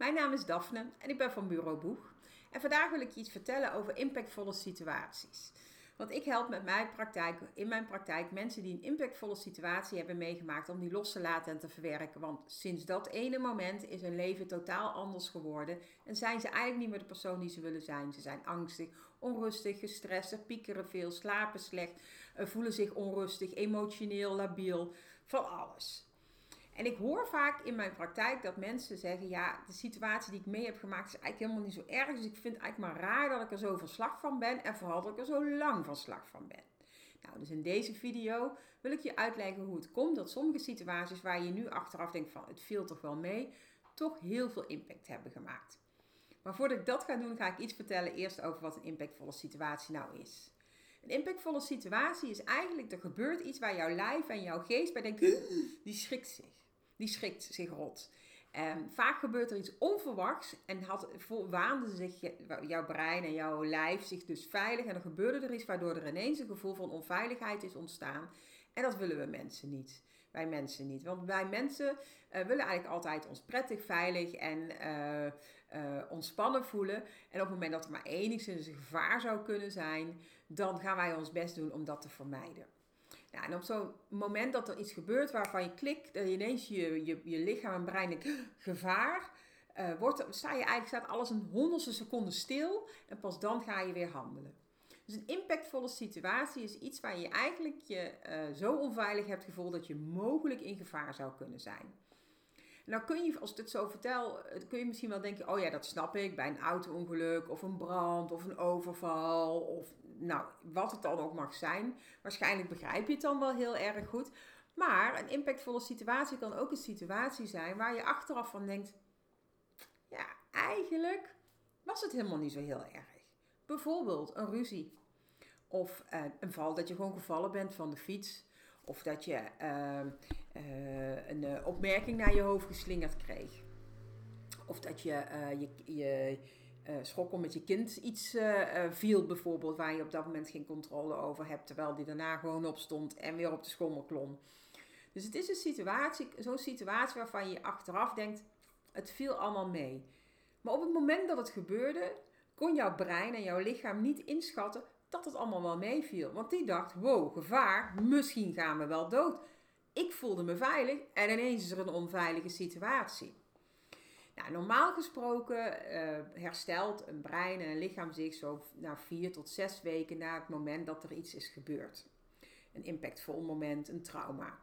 Mijn naam is Daphne en ik ben van Bureau Boeg. En vandaag wil ik je iets vertellen over impactvolle situaties. Want ik help met mijn praktijk, in mijn praktijk mensen die een impactvolle situatie hebben meegemaakt om die los te laten en te verwerken. Want sinds dat ene moment is hun leven totaal anders geworden en zijn ze eigenlijk niet meer de persoon die ze willen zijn. Ze zijn angstig, onrustig, gestrest, piekeren veel, slapen slecht, eh, voelen zich onrustig, emotioneel labiel, van alles. En ik hoor vaak in mijn praktijk dat mensen zeggen: Ja, de situatie die ik mee heb gemaakt is eigenlijk helemaal niet zo erg. Dus ik vind het eigenlijk maar raar dat ik er zo van slag van ben. En vooral dat ik er zo lang van slag van ben. Nou, dus in deze video wil ik je uitleggen hoe het komt dat sommige situaties waar je nu achteraf denkt: van het viel toch wel mee, toch heel veel impact hebben gemaakt. Maar voordat ik dat ga doen, ga ik iets vertellen eerst over wat een impactvolle situatie nou is. Een impactvolle situatie is eigenlijk, er gebeurt iets waar jouw lijf en jouw geest bij denkt, die schrikt zich die schrikt zich rot. Um, vaak gebeurt er iets onverwachts en had, waande zich jouw brein en jouw lijf zich dus veilig. En dan gebeurde er iets waardoor er ineens een gevoel van onveiligheid is ontstaan. En dat willen we mensen niet. Wij mensen niet. Want wij mensen uh, willen eigenlijk altijd ons prettig, veilig en uh, uh, ontspannen voelen. En op het moment dat er maar enigszins een gevaar zou kunnen zijn, dan gaan wij ons best doen om dat te vermijden. Ja, en op zo'n moment dat er iets gebeurt waarvan je klikt, dat je ineens je, je, je lichaam en brein denkt, gevaar, uh, wordt, sta je eigenlijk, staat alles een honderdste seconde stil en pas dan ga je weer handelen. Dus een impactvolle situatie is iets waar je eigenlijk je uh, zo onveilig hebt gevoeld dat je mogelijk in gevaar zou kunnen zijn. Nou kun je, als ik dit zo vertel, eh, kun je misschien wel denken, oh ja, dat snap ik, bij een auto-ongeluk of een brand of een overval of nou, wat het dan ook mag zijn. Waarschijnlijk begrijp je het dan wel heel erg goed. Maar een impactvolle situatie kan ook een situatie zijn waar je achteraf van denkt, ja, eigenlijk was het helemaal niet zo heel erg. Bijvoorbeeld een ruzie. Of uh, een val dat je gewoon gevallen bent van de fiets. Of dat je uh, uh, een opmerking naar je hoofd geslingerd kreeg. Of dat je je, je, uh, schrok omdat je kind iets uh, viel bijvoorbeeld, waar je op dat moment geen controle over hebt, terwijl die daarna gewoon opstond en weer op de schommel klom. Dus het is een situatie, zo'n situatie waarvan je achteraf denkt, het viel allemaal mee. Maar op het moment dat het gebeurde, kon jouw brein en jouw lichaam niet inschatten dat het allemaal wel meeviel. Want die dacht, wow, gevaar, misschien gaan we wel dood. Ik voelde me veilig en ineens is er een onveilige situatie. Nou, normaal gesproken uh, herstelt een brein en een lichaam zich zo na vier tot zes weken na het moment dat er iets is gebeurd. Een impactvol moment, een trauma.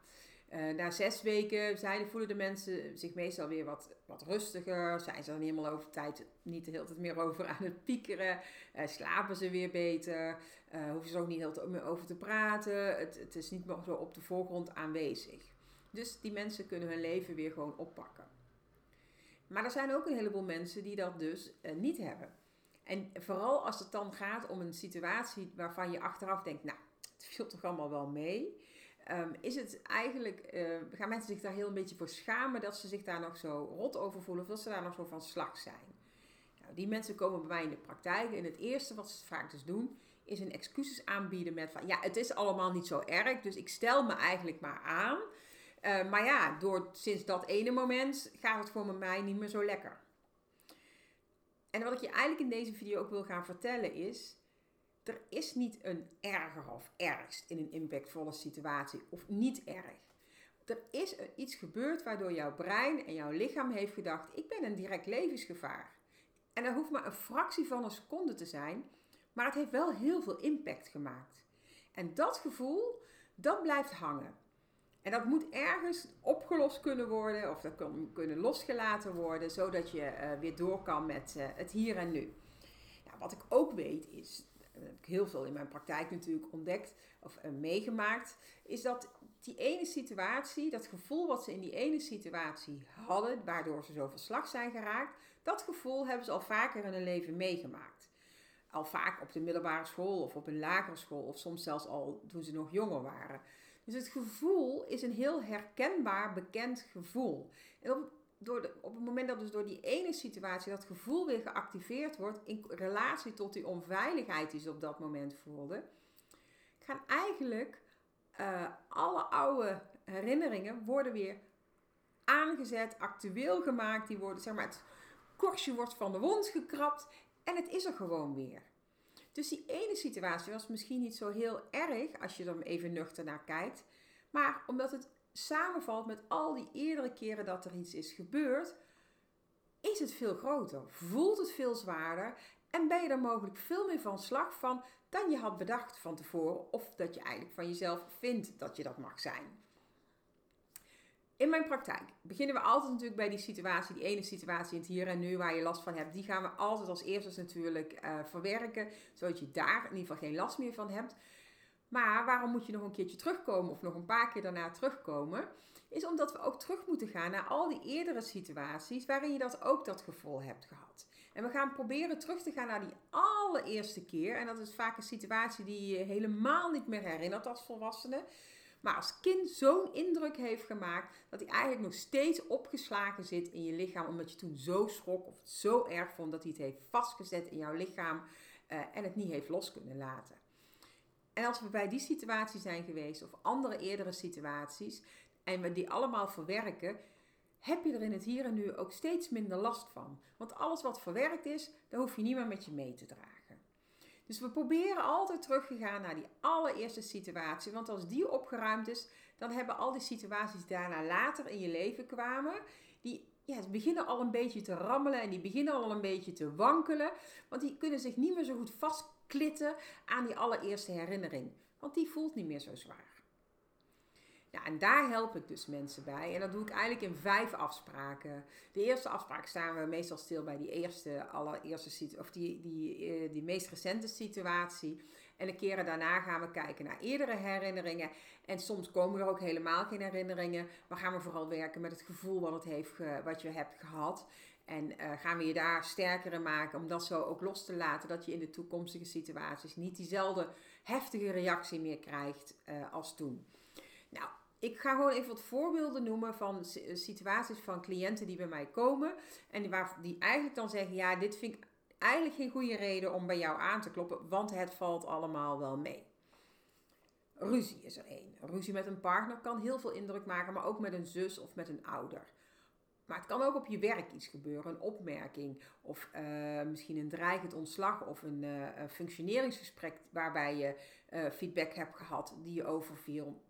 Uh, na zes weken zijn, voelen de mensen zich meestal weer wat, wat rustiger. Zijn ze dan helemaal over tijd niet de hele tijd meer over aan het piekeren. Uh, slapen ze weer beter. Hoeven ze ook niet heel tijd meer over te praten. Het, het is niet meer zo op de voorgrond aanwezig. Dus die mensen kunnen hun leven weer gewoon oppakken. Maar er zijn ook een heleboel mensen die dat dus uh, niet hebben. En vooral als het dan gaat om een situatie waarvan je achteraf denkt, nou, het viel toch allemaal wel mee. Um, is het eigenlijk, uh, gaan mensen zich daar heel een beetje voor schamen dat ze zich daar nog zo rot over voelen of dat ze daar nog zo van slag zijn. Nou, die mensen komen bij mij in de praktijk en het eerste wat ze vaak dus doen, is een excuses aanbieden met van, ja, het is allemaal niet zo erg, dus ik stel me eigenlijk maar aan. Uh, maar ja, door, sinds dat ene moment gaat het voor mij niet meer zo lekker. En wat ik je eigenlijk in deze video ook wil gaan vertellen is, er is niet een erger of ergst in een impactvolle situatie of niet erg. Er is iets gebeurd waardoor jouw brein en jouw lichaam heeft gedacht, ik ben een direct levensgevaar. En dat hoeft maar een fractie van een seconde te zijn, maar het heeft wel heel veel impact gemaakt. En dat gevoel, dat blijft hangen. En dat moet ergens opgelost kunnen worden of dat kan kunnen losgelaten worden, zodat je uh, weer door kan met uh, het hier en nu. Nou, wat ik ook weet is, dat heb ik heel veel in mijn praktijk natuurlijk ontdekt of meegemaakt, is dat die ene situatie, dat gevoel wat ze in die ene situatie hadden, waardoor ze zo verslag zijn geraakt, dat gevoel hebben ze al vaker in hun leven meegemaakt. Al vaak op de middelbare school of op een lagere school of soms zelfs al toen ze nog jonger waren. Dus het gevoel is een heel herkenbaar, bekend gevoel. En op, door de, op het moment dat dus door die ene situatie dat gevoel weer geactiveerd wordt in relatie tot die onveiligheid die ze op dat moment voelden, gaan eigenlijk uh, alle oude herinneringen worden weer aangezet, actueel gemaakt. Die worden, zeg maar, het, korstje wordt van de wond gekrapt en het is er gewoon weer. Dus die ene situatie was misschien niet zo heel erg als je er even nuchter naar kijkt. Maar omdat het samenvalt met al die eerdere keren dat er iets is gebeurd, is het veel groter. Voelt het veel zwaarder en ben je er mogelijk veel meer van slag van dan je had bedacht van tevoren. Of dat je eigenlijk van jezelf vindt dat je dat mag zijn. In mijn praktijk beginnen we altijd natuurlijk bij die situatie, die ene situatie in het hier en nu waar je last van hebt. Die gaan we altijd als eerste natuurlijk uh, verwerken, zodat je daar in ieder geval geen last meer van hebt. Maar waarom moet je nog een keertje terugkomen of nog een paar keer daarna terugkomen? Is omdat we ook terug moeten gaan naar al die eerdere situaties waarin je dat ook dat gevoel hebt gehad. En we gaan proberen terug te gaan naar die allereerste keer. En dat is vaak een situatie die je helemaal niet meer herinnert als volwassene maar als kind zo'n indruk heeft gemaakt dat hij eigenlijk nog steeds opgeslagen zit in je lichaam, omdat je toen zo schrok of het zo erg vond dat hij het heeft vastgezet in jouw lichaam uh, en het niet heeft los kunnen laten. En als we bij die situatie zijn geweest of andere eerdere situaties en we die allemaal verwerken, heb je er in het hier en nu ook steeds minder last van. Want alles wat verwerkt is, daar hoef je niet meer met je mee te dragen. Dus we proberen altijd teruggegaan naar die allereerste situatie. Want als die opgeruimd is, dan hebben al die situaties daarna later in je leven kwamen. Die ja, beginnen al een beetje te rammelen en die beginnen al een beetje te wankelen. Want die kunnen zich niet meer zo goed vastklitten aan die allereerste herinnering. Want die voelt niet meer zo zwaar. Ja, en daar help ik dus mensen bij. En dat doe ik eigenlijk in vijf afspraken. De eerste afspraak staan we meestal stil bij die eerste, allereerste situatie, of die, die, eh, die meest recente situatie. En de keren daarna gaan we kijken naar eerdere herinneringen. En soms komen er ook helemaal geen herinneringen. Maar gaan we vooral werken met het gevoel wat, het heeft, wat je hebt gehad. En uh, gaan we je daar sterker in maken om dat zo ook los te laten. Dat je in de toekomstige situaties niet diezelfde heftige reactie meer krijgt uh, als toen. Nou, ik ga gewoon even wat voorbeelden noemen van eh, situaties van cliënten die bij mij komen. En die, waar, die eigenlijk dan zeggen: Ja, dit vind ik eigenlijk geen goede reden om bij jou aan te kloppen, want het valt allemaal wel mee. Ruzie is er één. Ruzie met een partner kan heel veel indruk maken, maar ook met een zus of met een ouder. Maar het kan ook op je werk iets gebeuren, een opmerking of uh, misschien een dreigend ontslag of een uh, functioneringsgesprek waarbij je feedback hebt gehad die je overviel.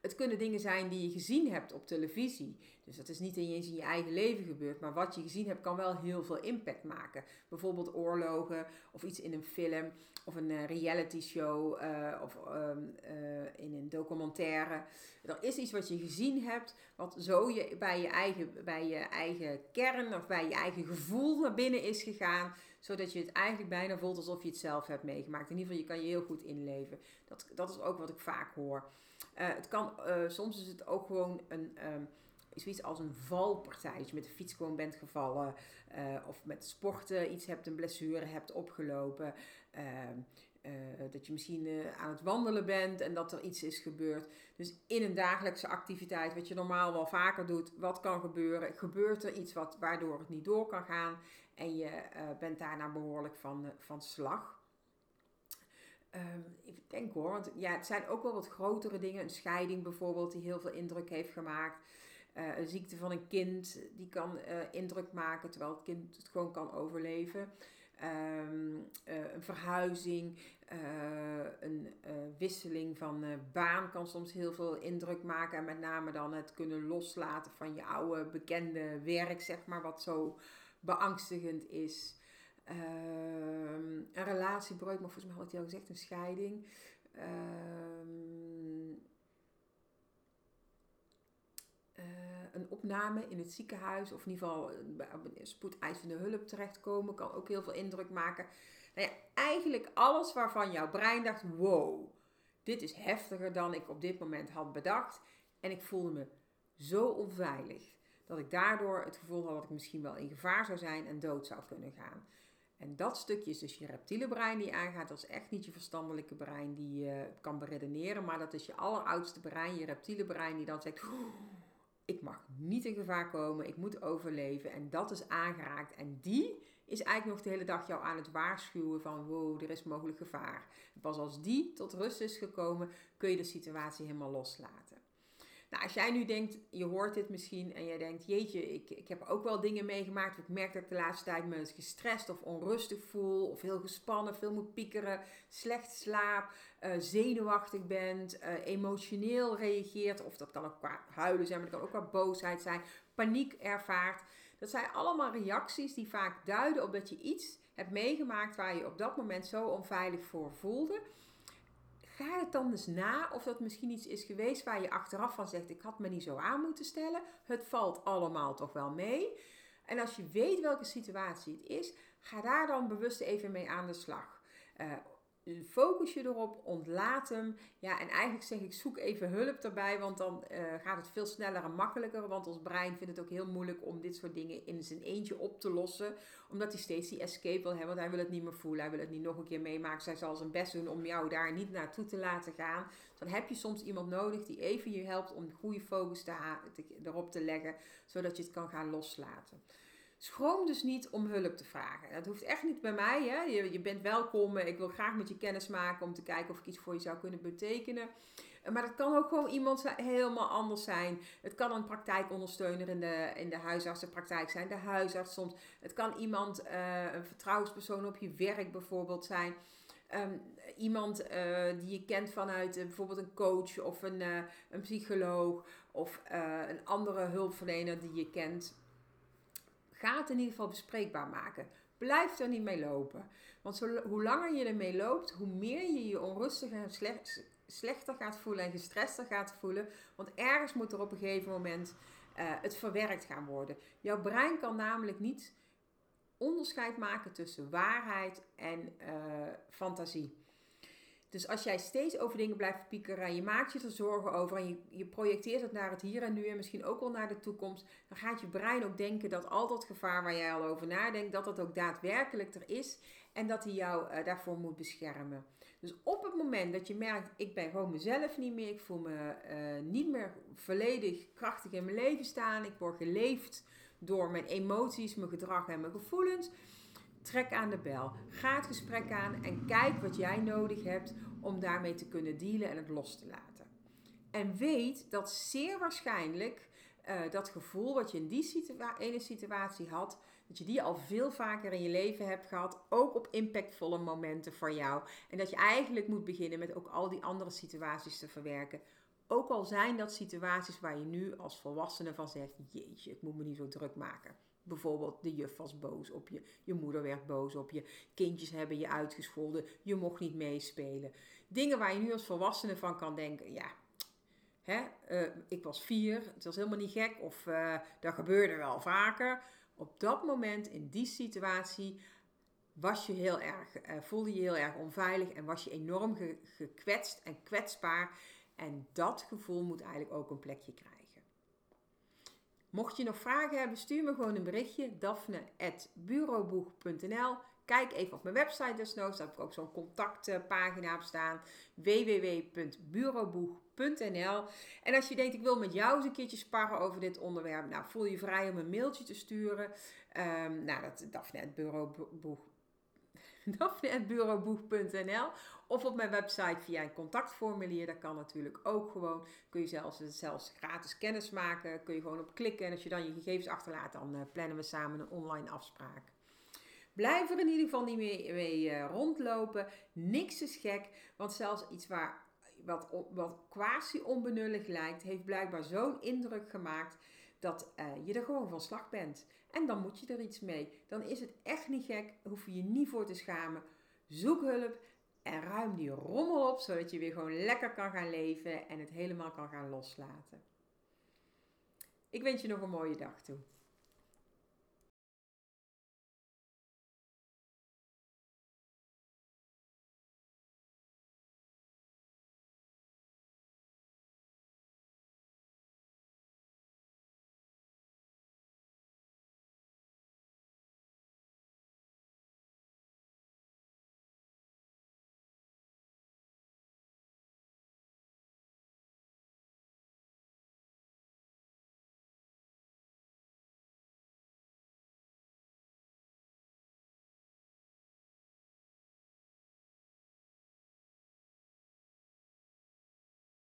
Het kunnen dingen zijn die je gezien hebt op televisie. Dus dat is niet in je eigen leven gebeurd, maar wat je gezien hebt kan wel heel veel impact maken. Bijvoorbeeld oorlogen of iets in een film of een eh, reality show uh, of ehm, eh, in een documentaire. Er is iets wat je gezien hebt, wat zo bij, je eigen, bij je eigen kern of bij je eigen gevoel naar binnen is gegaan, zodat je het eigenlijk bijna voelt alsof je het zelf hebt meegemaakt. In ieder geval, je kan je heel goed inleven. Dat, dat is ook wat ik vaak hoor. Uh, het kan, uh, soms is het ook gewoon een, um, zoiets als een valpartij. Als je met de fiets gewoon bent gevallen. Uh, of met sporten iets hebt, een blessure hebt opgelopen. Ehm, dat je misschien aan het wandelen bent en dat er iets is gebeurd. Dus in een dagelijkse activiteit, wat je normaal wel vaker doet, wat kan gebeuren? Gebeurt er iets wat, waardoor het niet door kan gaan en je bent daarna behoorlijk van, van slag. Um, even denken hoor, want ja, het zijn ook wel wat grotere dingen. Een scheiding bijvoorbeeld, die heel veel indruk heeft gemaakt. Uh, een ziekte van een kind, die kan uh, indruk maken terwijl het kind het gewoon kan overleven. Um, uh, een verhuizing, een wisseling van baan kan soms heel veel indruk maken. En met name dan het kunnen loslaten van je oude bekende werk, zeg maar, wat zo beangstigend is. Ehm, een relatiebreuk, maar volgens mij had ik al gezegd, een scheiding. Ehm, eh, een opname in het ziekenhuis, of in ieder geval een spoedeisende hulp terechtkomen, kan ook heel veel indruk maken. Nou ja, eigenlijk alles waarvan jouw brein dacht: wow, dit is heftiger dan ik op dit moment had bedacht. En ik voelde me zo onveilig dat ik daardoor het gevoel had dat ik misschien wel in gevaar zou zijn en dood zou kunnen gaan. En dat stukje is dus je reptiele brein die aangaat. Dat is echt niet je verstandelijke brein die je kan beredeneren. Maar dat is je alleroudste brein, je reptiele brein, die dan zegt: Ik mag niet in gevaar komen, ik moet overleven. En dat is aangeraakt. En die is eigenlijk nog de hele dag jou aan het waarschuwen van: Wow, er is mogelijk gevaar. pas als die tot rust is gekomen, kun je de situatie helemaal loslaten. Nou, als jij nu denkt, je hoort dit misschien en jij denkt, jeetje, ik, ik heb ook wel dingen meegemaakt. Ik merk dat ik de laatste tijd me gestrest of onrustig voel, of heel gespannen, veel moet piekeren, slecht slaap, uh, zenuwachtig bent, uh, emotioneel reageert. Of dat kan ook qua huilen zijn, maar dat kan ook qua boosheid zijn, paniek ervaart. Dat zijn allemaal reacties die vaak duiden op dat je iets hebt meegemaakt waar je op dat moment zo onveilig voor voelde ga het dan eens na of dat misschien iets is geweest waar je achteraf van zegt: Ik had me niet zo aan moeten stellen. Het valt allemaal toch wel mee. En als je weet welke situatie het is, ga daar dan bewust even mee aan de slag. Uh, focus je erop, ontlaat hem. Ja, en eigenlijk zeg ik, zoek even hulp erbij, want dan uh, gaat het veel sneller en makkelijker. Want ons brein vindt het ook heel moeilijk om dit soort dingen in zijn eentje op te lossen. Omdat hij steeds die escape wil hebben, want hij wil het niet meer voelen. Hij wil het niet nog een keer meemaken. Zij zal zijn best doen om jou daar niet naartoe te laten gaan. dan heb je soms iemand nodig die even je helpt om de goede focus te erop te leggen, zodat je het kan gaan loslaten. Schroom dus niet om hulp te vragen. Dat hoeft echt niet bij mij. Hè? Je, je bent welkom. Ik wil graag met je kennis maken om te kijken of ik iets voor je zou kunnen betekenen. Maar dat kan ook gewoon iemand helemaal anders zijn. Het kan een praktijkondersteuner in de, in de huisartsenpraktijk zijn, de huisarts soms. Het kan iemand, uh, een vertrouwenspersoon op je werk bijvoorbeeld zijn. Um, iemand uh, die je kent vanuit bijvoorbeeld een coach of een, een psycholoog of een andere hulpverlener die je kent. Ga het in ieder geval bespreekbaar maken. Blijf er niet mee lopen. Want hoe langer je ermee loopt, hoe meer je je onrustig en slechter gaat voelen en gestrester gaat voelen. Want ergens moet er op een gegeven moment uh, het verwerkt gaan worden. Jouw brein kan namelijk niet onderscheid maken tussen waarheid en uh, fantasie. Dus als jij steeds over dingen blijft piekeren en je maakt je er zorgen over en je, je projecteert het naar het hier en nu en misschien ook wel naar de toekomst, dan gaat je brein ook denken dat al dat gevaar waar jij al over nadenkt, dat dat ook daadwerkelijk er is en dat hij jou uh, daarvoor moet beschermen. Dus op het moment dat je merkt, ik ben gewoon mezelf niet meer, ik voel me uh, niet meer volledig krachtig in mijn leven staan, ik word geleefd door mijn emoties, mijn gedrag en mijn gevoelens Trek aan de bel. Ga het gesprek aan en kijk wat jij nodig hebt om daarmee te kunnen dealen en het los te laten. En weet dat zeer waarschijnlijk uh, dat gevoel wat je in die ene situatie had, dat je die al veel vaker in je leven hebt gehad, ook op impactvolle momenten voor jou. En dat je eigenlijk moet beginnen met ook al die andere situaties te verwerken. Ook al zijn dat situaties waar je nu als volwassene van zegt: Jeetje, ik moet me niet zo druk maken. Bijvoorbeeld, de juf was boos op je, je moeder werd boos op je, kindjes hebben je uitgescholden, je mocht niet meespelen. Dingen waar je nu als volwassene van kan denken, ja, hè, uh, ik was vier, het was helemaal niet gek, of uh, dat gebeurde wel vaker. Op dat moment, in die situatie, was je heel erg, uh, voelde je heel erg onveilig en was je enorm ge gekwetst en kwetsbaar. En dat gevoel moet eigenlijk ook een plekje krijgen. Mocht je nog vragen hebben, stuur me gewoon een berichtje. Daphne.bureauboeg.nl Kijk even op mijn website desnoods. Daar heb ik ook zo'n contactpagina op staan. www.bureauboeg.nl En als je denkt, ik wil met jou eens een keertje sparren over dit onderwerp. Nou, voel je vrij om een mailtje te sturen. Um, nou, dat Daphne.bureauboeg daphne.bureauboeg.nl of op mijn website via een contactformulier. Dat kan natuurlijk ook gewoon. Kun je zelfs, zelfs gratis kennis maken. Kun je gewoon op klikken. En als je dan je gegevens achterlaat, dan uh, plannen we samen een online afspraak. Blijf er in ieder geval niet mee, mee uh, rondlopen. Niks is gek. Want zelfs iets waar, wat, wat quasi onbenullig lijkt, heeft blijkbaar zo'n indruk gemaakt dat uh, je er gewoon van slag bent. En dan moet je er iets mee. Dan is het echt niet gek, hoef je je niet voor te schamen. Zoek hulp en ruim die rommel op, zodat je weer gewoon lekker kan gaan leven en het helemaal kan gaan loslaten. Ik wens je nog een mooie dag toe.